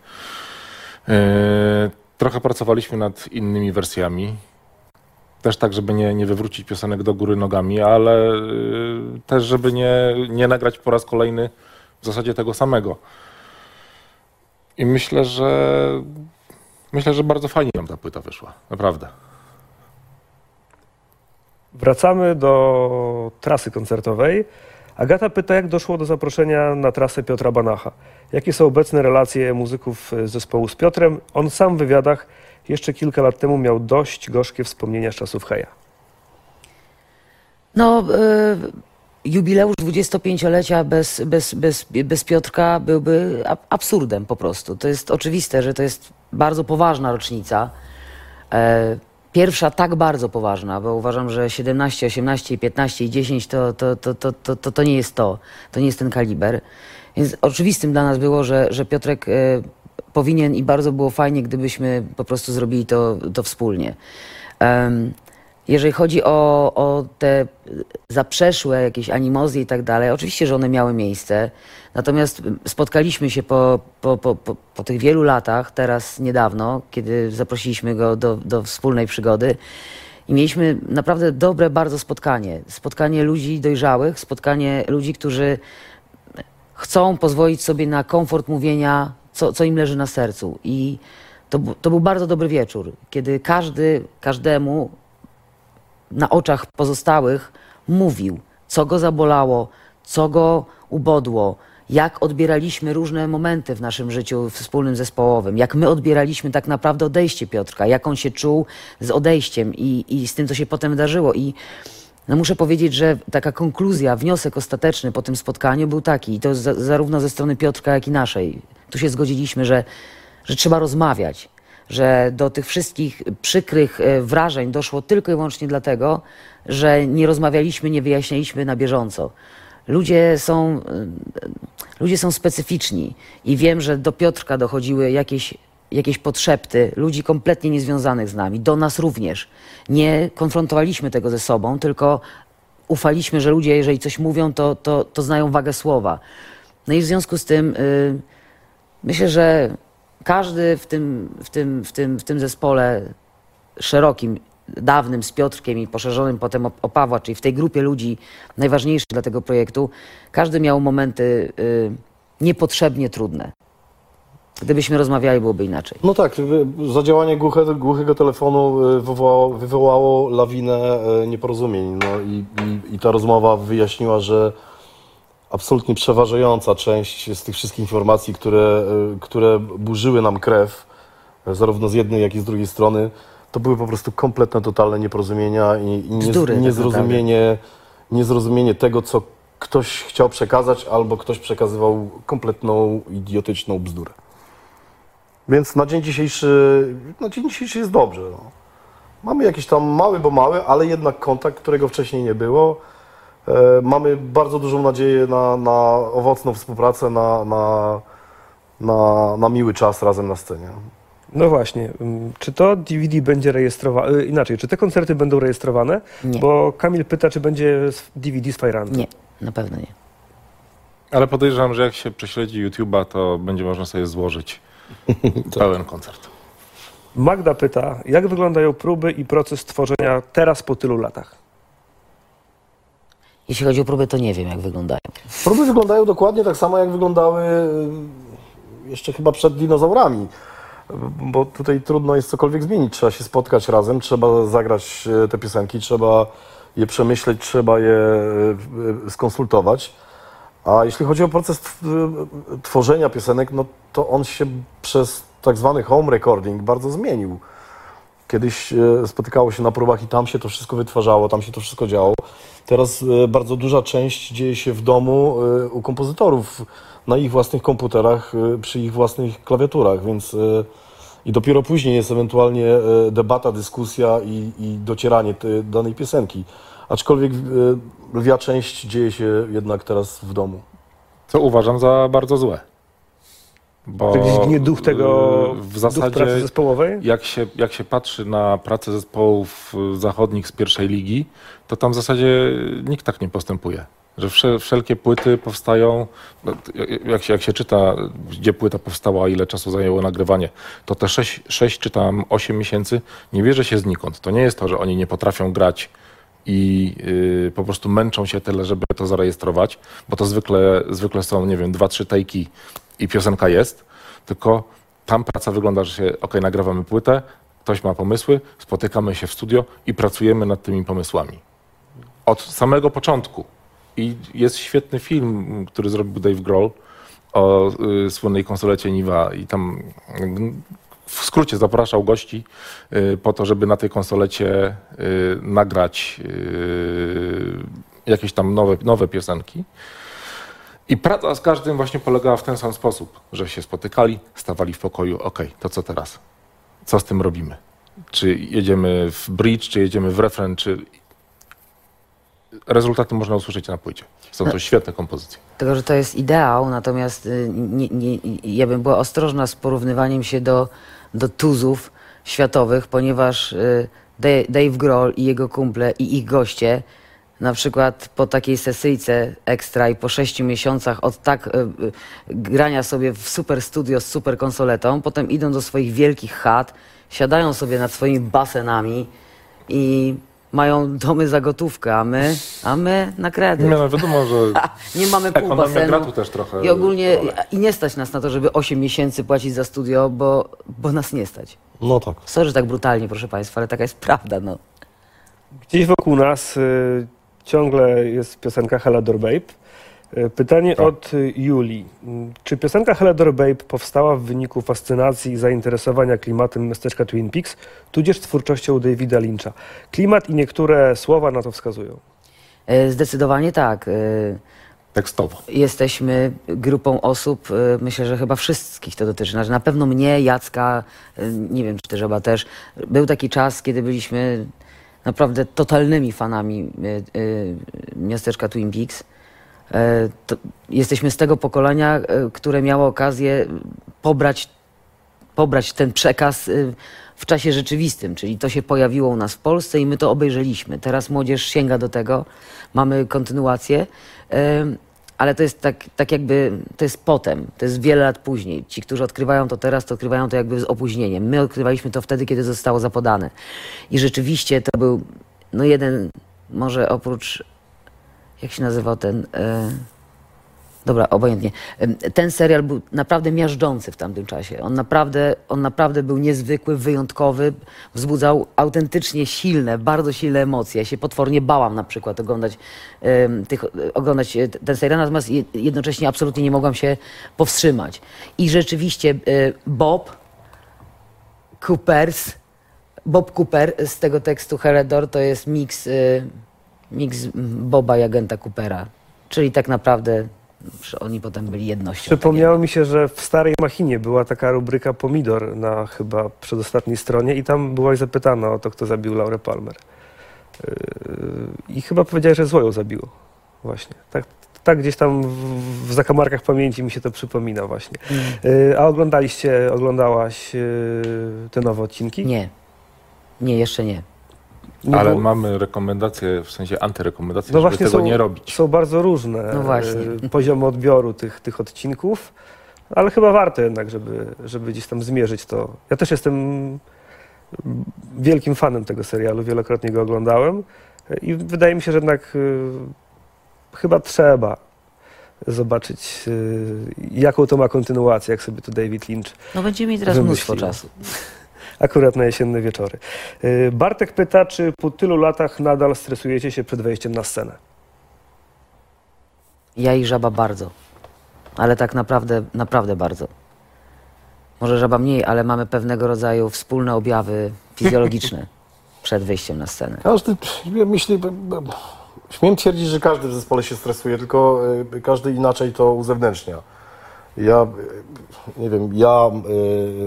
[SPEAKER 4] Y, trochę pracowaliśmy nad innymi wersjami. Też tak, żeby nie, nie wywrócić piosenek do góry nogami, ale y, też, żeby nie, nie nagrać po raz kolejny w zasadzie tego samego. I myślę, że myślę, że bardzo fajnie nam ta płyta wyszła. Naprawdę.
[SPEAKER 2] Wracamy do trasy koncertowej. Agata pyta, jak doszło do zaproszenia na trasę Piotra Banacha. Jakie są obecne relacje muzyków z zespołu z Piotrem? On sam w wywiadach jeszcze kilka lat temu miał dość gorzkie wspomnienia z czasów Heja.
[SPEAKER 3] No, y, jubileusz 25-lecia bez, bez, bez, bez Piotrka byłby ab- absurdem po prostu. To jest oczywiste, że to jest bardzo poważna rocznica. E, Pierwsza tak bardzo poważna, bo uważam, że 17, 18, 15 i 10 to, to, to, to, to, to, to nie jest to. To nie jest ten kaliber. Więc oczywistym dla nas było, że, że Piotrek e, powinien i bardzo było fajnie, gdybyśmy po prostu zrobili to, to wspólnie. Em, jeżeli chodzi o, o te zaprzeszłe jakieś animozje i tak dalej, oczywiście, że one miały miejsce. Natomiast spotkaliśmy się po, po, po, po, po tych wielu latach, teraz niedawno, kiedy zaprosiliśmy go do, do wspólnej przygody. I mieliśmy naprawdę dobre bardzo spotkanie. Spotkanie ludzi dojrzałych, spotkanie ludzi, którzy chcą pozwolić sobie na komfort mówienia, co, co im leży na sercu. I to, to był bardzo dobry wieczór, kiedy każdy każdemu na oczach pozostałych mówił, co go zabolało, co go ubodło, jak odbieraliśmy różne momenty w naszym życiu wspólnym zespołowym, jak my odbieraliśmy tak naprawdę odejście Piotrka, jak on się czuł z odejściem i, i z tym, co się potem wydarzyło. I no muszę powiedzieć, że taka konkluzja, wniosek ostateczny po tym spotkaniu był taki, i to za, zarówno ze strony Piotrka, jak i naszej. Tu się zgodziliśmy, że, że trzeba rozmawiać, że do tych wszystkich przykrych e, wrażeń doszło tylko i wyłącznie dlatego, że nie rozmawialiśmy, nie wyjaśnialiśmy na bieżąco. Ludzie są, e, ludzie są specyficzni i wiem, że do Piotrka dochodziły jakieś, jakieś podszepty ludzi kompletnie niezwiązanych z nami, do nas również. Nie konfrontowaliśmy tego ze sobą, tylko ufaliśmy, że ludzie, jeżeli coś mówią, to, to, to znają wagę słowa. No i w związku z tym y, myślę, że każdy w tym, w, tym, w, tym, w tym zespole szerokim, dawnym z Piotrkiem i poszerzonym potem o, o Pawła, czyli w tej grupie ludzi najważniejszych dla tego projektu, każdy miał momenty y, niepotrzebnie trudne. Gdybyśmy rozmawiali, byłoby inaczej.
[SPEAKER 5] No tak, zadziałanie głuche, głuchego telefonu y, wywołało, wywołało lawinę y, nieporozumień. No i, i, I ta rozmowa wyjaśniła, że absolutnie przeważająca część z tych wszystkich informacji, które, y, które burzyły nam krew, y, zarówno z jednej, jak i z drugiej strony, to były po prostu kompletne, totalne nieporozumienia i, i nie,
[SPEAKER 3] Bzdury tak
[SPEAKER 5] niezrozumienie, niezrozumienie tego, co ktoś chciał przekazać, albo ktoś przekazywał kompletną, idiotyczną bzdurę. Więc na dzień dzisiejszy, na dzień dzisiejszy jest dobrze. No. Mamy jakiś tam mały, bo mały, ale jednak kontakt, którego wcześniej nie było. E, mamy bardzo dużą nadzieję na, na owocną współpracę, na, na, na, na miły czas razem na scenie.
[SPEAKER 2] No właśnie, ym, czy to DVD będzie rejestrowane, inaczej, czy te koncerty będą rejestrowane?
[SPEAKER 3] Nie.
[SPEAKER 2] Bo Kamil pyta, czy będzie DVD z Fajranty.
[SPEAKER 3] Nie, na pewno nie.
[SPEAKER 4] Ale podejrzewam, że jak się prześledzi YouTube'a, to będzie można sobie złożyć <laughs> pełen koncert.
[SPEAKER 2] Magda pyta, jak wyglądają próby i proces tworzenia teraz po tylu latach?
[SPEAKER 3] Jeśli chodzi o próby, to nie wiem, jak wyglądają.
[SPEAKER 5] Próby wyglądają dokładnie tak samo, jak wyglądały y, jeszcze chyba przed dinozaurami. Bo tutaj trudno jest cokolwiek zmienić. Trzeba się spotkać razem, trzeba zagrać e, te piosenki, trzeba je przemyśleć, trzeba je e, skonsultować. A jeśli chodzi o proces tw- tworzenia piosenek, no to on się przez tak zwany home recording bardzo zmienił. Kiedyś e, spotykało się na próbach i tam się to wszystko wytwarzało, tam się to wszystko działo. Teraz e, bardzo duża część dzieje się w domu e, u kompozytorów, na ich własnych komputerach, przy ich własnych klawiaturach, więc i dopiero później jest ewentualnie debata, dyskusja i, i docieranie tej danej piosenki. Aczkolwiek lwia część dzieje się jednak teraz w domu.
[SPEAKER 4] Co uważam za bardzo złe. Bo
[SPEAKER 2] To gdzieś duch tego,
[SPEAKER 4] yy, w
[SPEAKER 2] duch
[SPEAKER 4] zasadzie
[SPEAKER 2] pracy zespołowej?
[SPEAKER 4] jak się, jak się patrzy na pracę zespołów y, zachodnich z pierwszej ligi, to tam w zasadzie nikt tak nie postępuje. Że wsze- wszelkie płyty powstają, no, t- jak się, jak się czyta, gdzie płyta powstała, ile czasu zajęło nagrywanie, to te 6, 6 czy tam 8 miesięcy nie bierze się znikąd. To nie jest to, że oni nie potrafią grać i y, po prostu męczą się tyle, żeby to zarejestrować, bo to zwykle, zwykle są, nie wiem, dwa, trzy tajki i piosenka jest, tylko tam praca wygląda, że się, ok, nagrywamy płytę, ktoś ma pomysły, spotykamy się w studio i pracujemy nad tymi pomysłami. Od samego początku. I jest świetny film, który zrobił Dave Grohl o y, słynnej konsolecie Niva i tam y, w skrócie zapraszał gości y, po to, żeby na tej konsolecie y, nagrać y, jakieś tam nowe, nowe piosenki. I praca z każdym właśnie polegała w ten sam sposób, że się spotykali, stawali w pokoju, ok, to co teraz? Co z tym robimy? Czy jedziemy w bridge, czy jedziemy w refren, czy... Rezultaty można usłyszeć na płycie. Są to świetne kompozycje.
[SPEAKER 3] Tego, że to jest ideał, natomiast y, nie, nie, ja bym była ostrożna z porównywaniem się do, do tuzów światowych, ponieważ y, Da- Dave Grohl i jego kumple i ich goście na przykład po takiej sesyjce ekstra i po sześciu miesiącach od tak y, y, grania sobie w super studio z super konsoletą, potem idą do swoich wielkich chat, siadają sobie nad swoimi basenami i mają domy za gotówkę, a my, a my na kredyt.
[SPEAKER 4] Nie, no wiadomo, że <laughs>
[SPEAKER 3] Nie mamy pół
[SPEAKER 4] ekonomia
[SPEAKER 3] basenu.
[SPEAKER 4] gratu też trochę.
[SPEAKER 3] I ogólnie i nie stać nas na to, żeby 8 miesięcy płacić za studio, bo, bo nas nie stać.
[SPEAKER 5] No tak.
[SPEAKER 3] Sorry, że tak brutalnie, proszę Państwa, ale taka jest prawda. No.
[SPEAKER 2] Gdzieś wokół nas y, ciągle jest piosenka Helador Babe. Y, Pytanie
[SPEAKER 4] Tak.
[SPEAKER 2] od y, Julii. Mm, Czy piosenka Helador Babe powstała w wyniku fascynacji i zainteresowania klimatem miasteczka Twin Peaks, tudzież twórczością Davida Lyncha? Klimat i niektóre słowa na to wskazują.
[SPEAKER 3] E, Zdecydowanie tak. E,
[SPEAKER 4] Tekstowo.
[SPEAKER 3] Jesteśmy grupą osób, e, myślę, że chyba wszystkich to dotyczy. Znaczy, na pewno mnie, Jacka, e, nie wiem, czy też chyba też. Był taki czas, kiedy byliśmy naprawdę totalnymi fanami e, e, miasteczka Twin Peaks. E, To jesteśmy z tego pokolenia, e, które miało okazję pobrać, pobrać ten przekaz e, w czasie rzeczywistym, czyli to się pojawiło u nas w Polsce i my to obejrzeliśmy. Teraz młodzież sięga do tego, mamy kontynuację, em, ale to jest tak, tak jakby, to jest potem, to jest wiele lat później. Ci, którzy odkrywają to teraz, to odkrywają to jakby z opóźnieniem. My odkrywaliśmy to wtedy, kiedy zostało zapodane. I rzeczywiście to był, no jeden, może oprócz, jak się nazywał ten... E, Dobra, obojętnie. Ten serial był naprawdę miażdżący w tamtym czasie. On naprawdę, on naprawdę był niezwykły, wyjątkowy, wzbudzał autentycznie silne, bardzo silne emocje. Ja się potwornie bałam na przykład oglądać, em, tych, oglądać e, ten serial, natomiast je- jednocześnie absolutnie nie mogłam się powstrzymać. I rzeczywiście e, Bob Coopers, Bob Cooper z tego tekstu Heredor to jest miks, y, miks Boba i agenta Coopera. Czyli tak naprawdę oni potem byli jednością.
[SPEAKER 2] Przypomniało mi się, że w starej machinie była taka rubryka Pomidor na chyba przedostatniej stronie i tam byłaś zapytana o to, kto zabił Laurę Palmer. Yy, I chyba powiedziałeś, że zło ją zabiło. Właśnie. Tak, tak gdzieś tam w, zakamarkach pamięci mi się to przypomina właśnie. Yy, A oglądaliście, oglądałaś yy, te nowe odcinki?
[SPEAKER 3] Nie. Nie, jeszcze nie.
[SPEAKER 2] Nie
[SPEAKER 4] Ale
[SPEAKER 2] było-
[SPEAKER 4] mamy rekomendacje, w sensie antyrekomendacje,
[SPEAKER 2] No
[SPEAKER 4] żeby
[SPEAKER 2] właśnie
[SPEAKER 4] tego
[SPEAKER 2] są,
[SPEAKER 4] nie robić.
[SPEAKER 2] są bardzo różne
[SPEAKER 3] No właśnie.
[SPEAKER 2] e, poziomy odbioru tych, tych odcinków, ale chyba warto jednak, żeby, żeby gdzieś tam zmierzyć to. Ja też jestem wielkim fanem tego serialu, wielokrotnie go oglądałem i wydaje mi się, że jednak e, chyba trzeba zobaczyć, e, jaką to ma kontynuację, jak sobie tu David Lynch
[SPEAKER 3] No będziemy mieli teraz
[SPEAKER 2] Wymyślił.
[SPEAKER 3] mnóstwo czasu.
[SPEAKER 2] Akurat na jesienne wieczory. E, Bartek pyta, czy po tylu latach nadal stresujecie się przed wejściem na scenę?
[SPEAKER 3] Ja i żaba bardzo. Ale tak naprawdę, naprawdę bardzo. Może żaba mniej, ale mamy pewnego rodzaju wspólne objawy fizjologiczne <laughs> przed wyjściem na scenę.
[SPEAKER 5] Każdy, ja myślę, b- b- śmiem twierdzić, że każdy w zespole się stresuje, tylko y, każdy inaczej to uzewnętrznia. Ja, y, nie wiem, ja,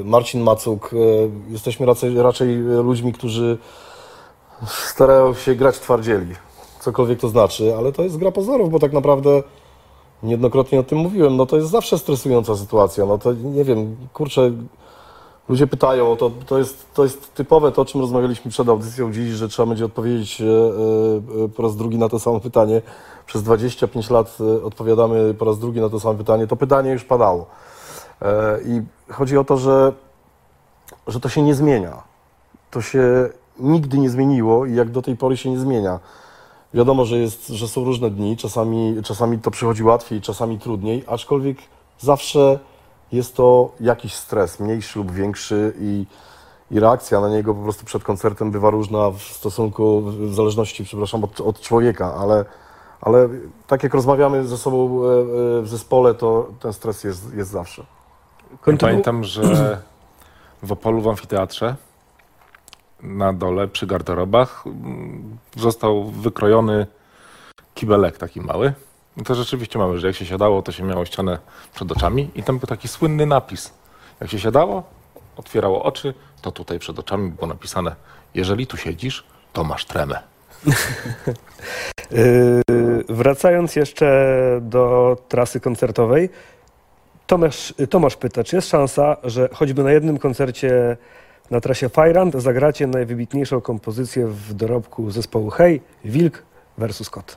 [SPEAKER 5] y, Marcin Macuk, y, jesteśmy raczej, raczej ludźmi, którzy starają się grać twardzieli, cokolwiek to znaczy, ale to jest gra pozorów, bo tak naprawdę niejednokrotnie o tym mówiłem, no to jest zawsze stresująca sytuacja, no to nie wiem, kurczę, Ludzie pytają, to, to, jest, to jest typowe to, o czym rozmawialiśmy przed audycją dziś, że trzeba będzie odpowiedzieć e, po raz drugi na to samo pytanie. Przez 25 lat e, odpowiadamy po raz drugi na to samo pytanie. To pytanie już padało. E, I chodzi o to, że, że to się nie zmienia. To się nigdy nie zmieniło i jak do tej pory się nie zmienia. Wiadomo, że, jest, że są różne dni, czasami, czasami to przychodzi łatwiej, czasami trudniej, aczkolwiek zawsze jest to jakiś stres, mniejszy lub większy i, i reakcja na niego po prostu przed koncertem bywa różna w stosunku, w zależności, przepraszam, od, od człowieka, ale, ale tak jak rozmawiamy ze sobą e, e, w zespole, to ten stres jest, jest zawsze.
[SPEAKER 2] Kontynu-
[SPEAKER 4] Pamiętam, że w Opolu w amfiteatrze na dole przy garderobach mm, został wykrojony kibelek taki mały. No to rzeczywiście mały, że jak się siadało, to się miało ścianę przed oczami i tam był taki słynny napis. Jak się siadało, otwierało oczy, to tutaj przed oczami było napisane jeżeli tu siedzisz, to masz tremę. <laughs>
[SPEAKER 2] Yy, wracając jeszcze do trasy koncertowej, Tomasz, Tomasz pyta, czy jest szansa, że choćby na jednym koncercie na trasie Fajrand zagracie najwybitniejszą kompozycję w dorobku zespołu Hej, Wilk versus Kot?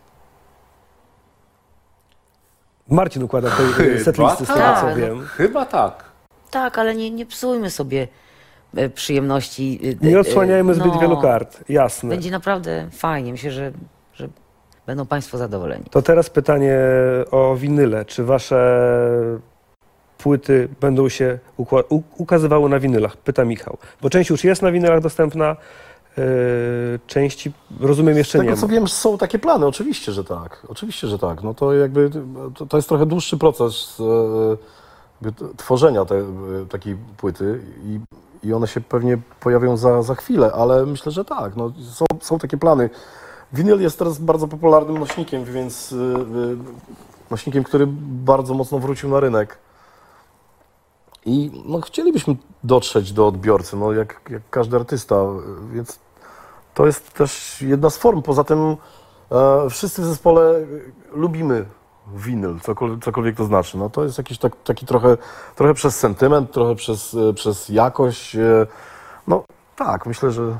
[SPEAKER 2] Marcin układa tej
[SPEAKER 4] Chyba
[SPEAKER 2] setlisty z tego, co
[SPEAKER 3] tak.
[SPEAKER 2] wiem.
[SPEAKER 4] Chyba tak.
[SPEAKER 3] Tak, ale nie, nie psujmy sobie. e, przyjemności. e,
[SPEAKER 2] Nie
[SPEAKER 3] e,
[SPEAKER 2] odsłaniajmy zbyt
[SPEAKER 3] no,
[SPEAKER 2] wielu kart, jasne.
[SPEAKER 3] Będzie naprawdę fajnie. Myślę, że, że będą Państwo zadowoleni.
[SPEAKER 2] To teraz pytanie o winyle. Czy wasze płyty będą się ukazywały na winylach? Pyta Michał. Bo część już jest na winylach dostępna, yy, części rozumiem jeszcze
[SPEAKER 5] Z
[SPEAKER 2] nie
[SPEAKER 5] tego
[SPEAKER 2] ma.
[SPEAKER 5] co wiem, są takie plany, oczywiście, że tak. Oczywiście, że tak. No to jakby to, to jest trochę dłuższy proces t- tworzenia te, e, takiej płyty i, i one się pewnie pojawią za, za chwilę, ale myślę, że tak. No, są, są takie plany. Winyl jest teraz bardzo popularnym nośnikiem, więc e, e, nośnikiem, który bardzo mocno wrócił na rynek. I no, chcielibyśmy dotrzeć do odbiorcy, no, jak, jak każdy artysta, więc to jest też jedna z form. Poza tym e, wszyscy w zespole lubimy winyl, cokolwiek, cokolwiek to znaczy. No, to jest jakiś tak, taki trochę, trochę przez sentyment, trochę przez, e, przez jakość. E, no tak, myślę, że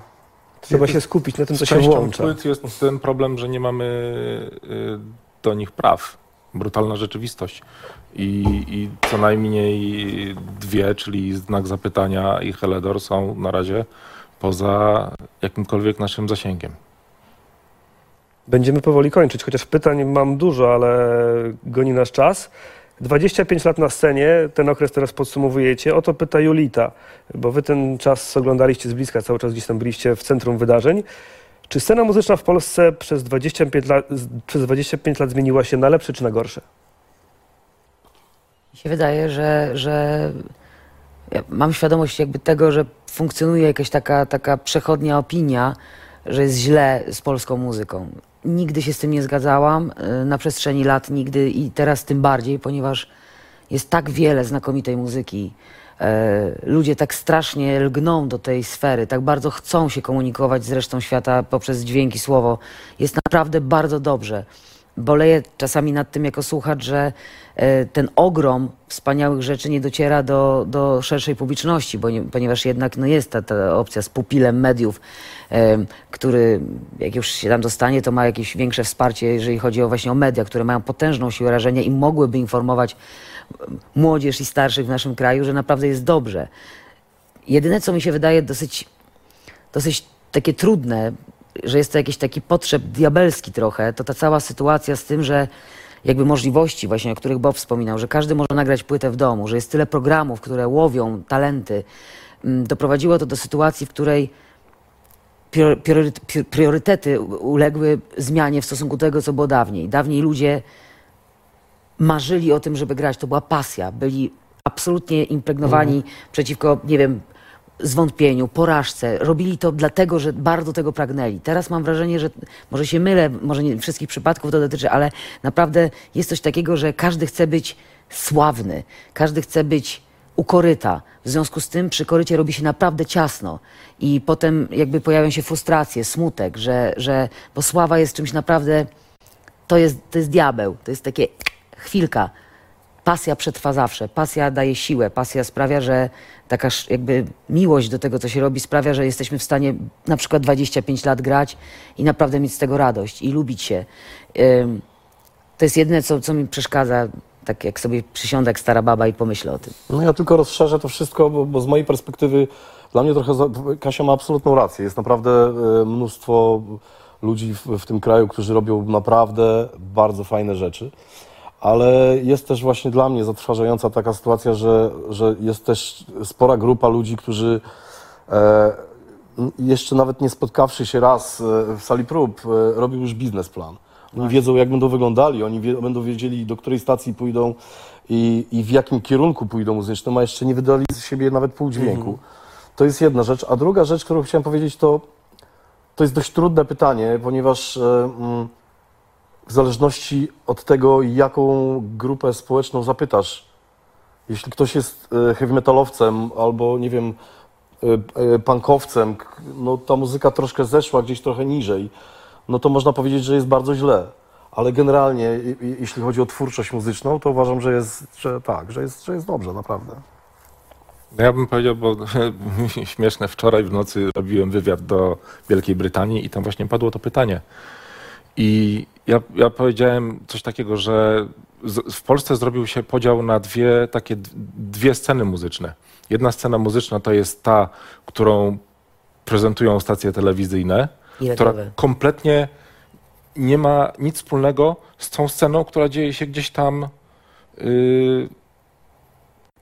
[SPEAKER 2] Trzeba się skupić na tym, co się włącza.
[SPEAKER 4] płyt jest ten problem, że nie mamy y, do nich praw. Brutalna rzeczywistość. I, I co najmniej dwie, czyli znak zapytania i Heledor są na razie poza jakimkolwiek naszym zasięgiem.
[SPEAKER 2] Będziemy powoli kończyć, chociaż pytań mam dużo, ale goni nasz czas. 25 lat na scenie, ten okres teraz podsumowujecie. O to pyta Julita, bo wy ten czas oglądaliście z bliska, cały czas gdzieś tam byliście w centrum wydarzeń. Czy scena muzyczna w Polsce przez 25 lat, przez 25 lat zmieniła się na lepsze czy na gorsze?
[SPEAKER 3] Mi się wydaje, że, że ja mam świadomość jakby tego, że funkcjonuje jakaś taka, taka przechodnia opinia, że jest źle z polską muzyką. Nigdy się z tym nie zgadzałam, y, na przestrzeni lat nigdy i teraz tym bardziej, ponieważ jest tak wiele znakomitej muzyki. E, Ludzie tak strasznie lgną do tej sfery, tak bardzo chcą się komunikować z resztą świata poprzez dźwięki, słowo. Jest naprawdę bardzo dobrze. Boleję czasami nad tym jako słuchacz, że e, ten ogrom wspaniałych rzeczy nie dociera do, do szerszej publiczności, bo nie, ponieważ jednak no jest ta, ta opcja z pupilem mediów, em, który jak już się tam dostanie, to ma jakieś większe wsparcie, jeżeli chodzi o właśnie o media, które mają potężną siłę rażenia i mogłyby informować młodzież i starszych w naszym kraju, że naprawdę jest dobrze. Jedyne, co mi się wydaje dosyć, dosyć takie trudne, że jest to jakiś taki potrzeb diabelski trochę, to ta cała sytuacja z tym, że jakby możliwości właśnie, o których Bob wspominał, że każdy może nagrać płytę w domu, że jest tyle programów, które łowią talenty, mm, doprowadziło to do sytuacji, w której prior- prioryt- pri- priorytety uległy zmianie w stosunku do tego, co było dawniej. Dawniej ludzie marzyli o tym, żeby grać. To była pasja. Byli absolutnie impregnowani przeciwko, nie wiem, zwątpieniu, porażce. Robili to dlatego, że bardzo tego pragnęli. Teraz mam wrażenie, że może się mylę, może nie wszystkich przypadków to dotyczy, ale naprawdę jest coś takiego, że każdy chce być sławny, każdy chce być u koryta. W związku z tym przy korycie robi się naprawdę ciasno i potem jakby pojawiają się frustracje, smutek, że, że bo sława jest czymś naprawdę to jest, to jest diabeł, to jest takie chwilka. Pasja przetrwa zawsze, pasja daje siłę, pasja sprawia, że taka jakby miłość do tego, co się robi, sprawia, że jesteśmy w stanie na przykład 25 lat grać i naprawdę mieć z tego radość i lubić się. To jest jedyne, co, co mi przeszkadza, tak jak sobie przysiądę jak stara baba i pomyślę o tym.
[SPEAKER 5] No ja tylko rozszerzę to wszystko, bo, bo z mojej perspektywy dla mnie trochę za, Kasia ma absolutną rację. Jest naprawdę e, mnóstwo ludzi w, w tym kraju, którzy robią naprawdę bardzo fajne rzeczy. Ale jest też właśnie dla mnie zatrważająca taka sytuacja, że, że jest też spora grupa ludzi, którzy e, jeszcze nawet nie spotkawszy się raz e, w sali prób, e, robią już biznesplan. Oni wiedzą, jak będą wyglądali, oni wie, będą wiedzieli, do której stacji pójdą i, i w jakim kierunku pójdą muzycznym, a jeszcze nie wydali z siebie nawet pół dźwięku. To jest jedna rzecz. A druga rzecz, którą chciałem powiedzieć, to, to jest dość trudne pytanie, ponieważ e, mm, w zależności od tego, jaką grupę społeczną zapytasz, jeśli ktoś jest e, heavy metalowcem albo, nie wiem, e, e, punkowcem, no ta muzyka troszkę zeszła gdzieś trochę niżej, no to można powiedzieć, że jest bardzo źle. Ale generalnie, jeśli chodzi o twórczość muzyczną, to uważam, że jest, że tak, że jest, że jest dobrze, naprawdę.
[SPEAKER 4] No Ja bym powiedział, bo <laughs> śmieszne, wczoraj w nocy robiłem wywiad do Wielkiej Brytanii i tam właśnie padło to pytanie. I ja, ja powiedziałem coś takiego, że w Polsce zrobił się podział na dwie takie dwie sceny muzyczne. Jedna scena muzyczna to jest ta, którą prezentują stacje telewizyjne, która kompletnie nie ma nic wspólnego z tą sceną, która dzieje się gdzieś tam yy,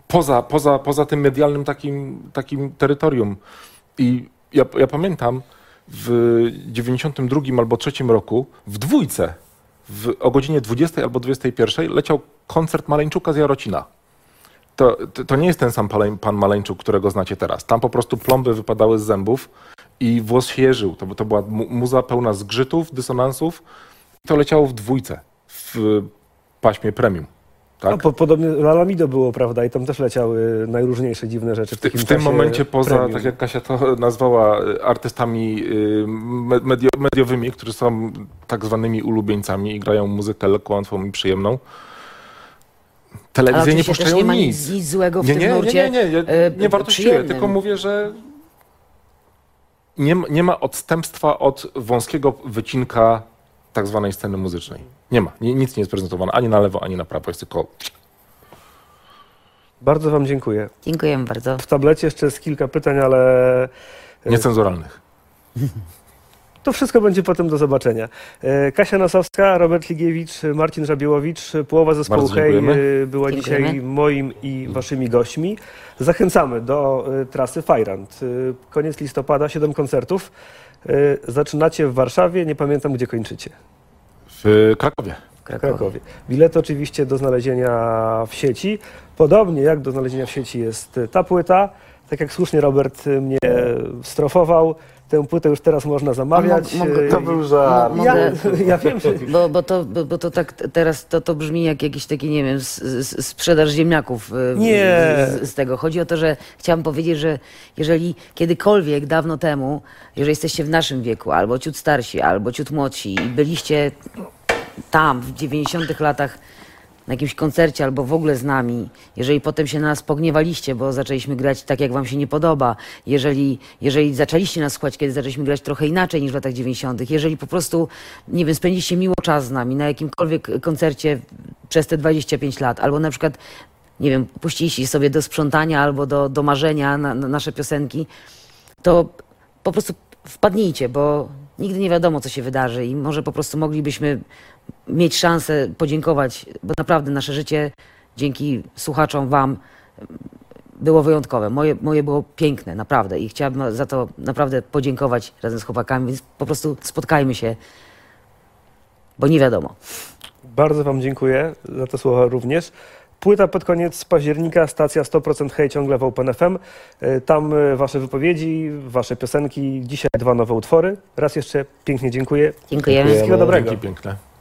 [SPEAKER 4] poza, poza, poza tym medialnym takim, takim terytorium. I ja, ja pamiętam w 92 albo 3 roku w dwójce w, o godzinie 20 albo 21 leciał koncert Maleńczuka z Jarocina. To, to, to nie jest ten sam pan Maleńczuk, którego znacie teraz. Tam po prostu plomby wypadały z zębów i włos się jeżył. To, to była mu, muza pełna zgrzytów, dysonansów. To leciało w dwójce, w paśmie premium. Tak?
[SPEAKER 2] po, podobnie Lalamido było, prawda? I tam też leciały najróżniejsze dziwne rzeczy. W,
[SPEAKER 4] ty, w tym momencie, poza,
[SPEAKER 2] premium.
[SPEAKER 4] tak jak Kasia to <laughs> nazwała, y, artystami y, me- medio, mediowymi, którzy są tak zwanymi ulubieńcami i grają muzykę lekką, łatwą i przyjemną,
[SPEAKER 3] Ale
[SPEAKER 4] telewizje nie puszczają
[SPEAKER 3] nie ma
[SPEAKER 4] nic.
[SPEAKER 3] nic, złego w
[SPEAKER 4] Nie,
[SPEAKER 3] tym
[SPEAKER 4] nie, nie,
[SPEAKER 3] nurcie.
[SPEAKER 4] nie, nie, nie,
[SPEAKER 3] e,
[SPEAKER 4] nie wartościuję, tylko mówię, że nie, nie ma odstępstwa od wąskiego wycinka tak zwanej sceny muzycznej. Nie ma, ni- nic nie jest prezentowane ani na lewo, ani na prawo, jest tylko
[SPEAKER 2] Bardzo Wam dziękuję.
[SPEAKER 3] Dziękujemy bardzo.
[SPEAKER 2] W tablecie jeszcze jest kilka pytań, ale
[SPEAKER 4] niecenzuralnych.
[SPEAKER 2] to wszystko będzie potem do zobaczenia. E, Kasia Nosowska, Robert Ligiewicz, Marcin Żabiłowicz, połowa zespołu Hej e, była
[SPEAKER 3] Dziękujemy.
[SPEAKER 2] dzisiaj moim i Waszymi gośćmi. Zachęcamy do e, trasy Fajrant. E, Koniec listopada, 7 koncertów. E, Zaczynacie w Warszawie, nie pamiętam gdzie kończycie.
[SPEAKER 4] W Krakowie.
[SPEAKER 3] Krakowie.
[SPEAKER 2] Krakowie. Bilety oczywiście do znalezienia w sieci. Podobnie jak do znalezienia w sieci jest ta płyta. Tak jak słusznie Robert mnie strofował, tę płytę już teraz można zamawiać.
[SPEAKER 3] Mo- mogę-
[SPEAKER 5] To był.
[SPEAKER 3] Mo-
[SPEAKER 2] ja,
[SPEAKER 3] mogę-
[SPEAKER 2] ja wiem, że
[SPEAKER 3] Bo, bo, to, bo, bo to tak teraz to, to brzmi jak jakiś taki, nie wiem, s- s- sprzedaż ziemniaków y,
[SPEAKER 2] Nie.
[SPEAKER 3] Z, z tego. Chodzi o to, że chciałam powiedzieć, że jeżeli kiedykolwiek dawno temu, jeżeli jesteście w naszym wieku, albo ciut starsi, albo ciut młodsi i byliście tam w 90 latach na jakimś koncercie albo w ogóle z nami, jeżeli potem się na nas pogniewaliście, bo zaczęliśmy grać tak, jak wam się nie podoba, jeżeli, jeżeli zaczęliście nas słuchać, kiedy zaczęliśmy grać trochę inaczej niż w latach 90., jeżeli po prostu, nie wiem, spędziliście miło czas z nami na jakimkolwiek koncercie przez te 25 lat, albo na przykład, nie wiem, puściliście sobie do sprzątania albo do, do marzenia na, na nasze piosenki, to po prostu wpadnijcie, bo nigdy nie wiadomo, co się wydarzy i może po prostu moglibyśmy mieć szansę podziękować, bo naprawdę nasze życie dzięki słuchaczom Wam było wyjątkowe. Moje, moje było piękne, naprawdę i chciałabym za to naprawdę podziękować razem z chłopakami, więc po prostu spotkajmy się, bo nie wiadomo.
[SPEAKER 2] bardzo Wam dziękuję za te słowa również. Płyta pod koniec października, stacja 100% Hej ciągle w OpenFM. E, Tam e, Wasze wypowiedzi, Wasze piosenki, dzisiaj dwa nowe utwory. Raz jeszcze pięknie dziękuję.
[SPEAKER 3] Dziękujemy.
[SPEAKER 2] Wszystkiego dobrego.
[SPEAKER 4] Dzięki piękne.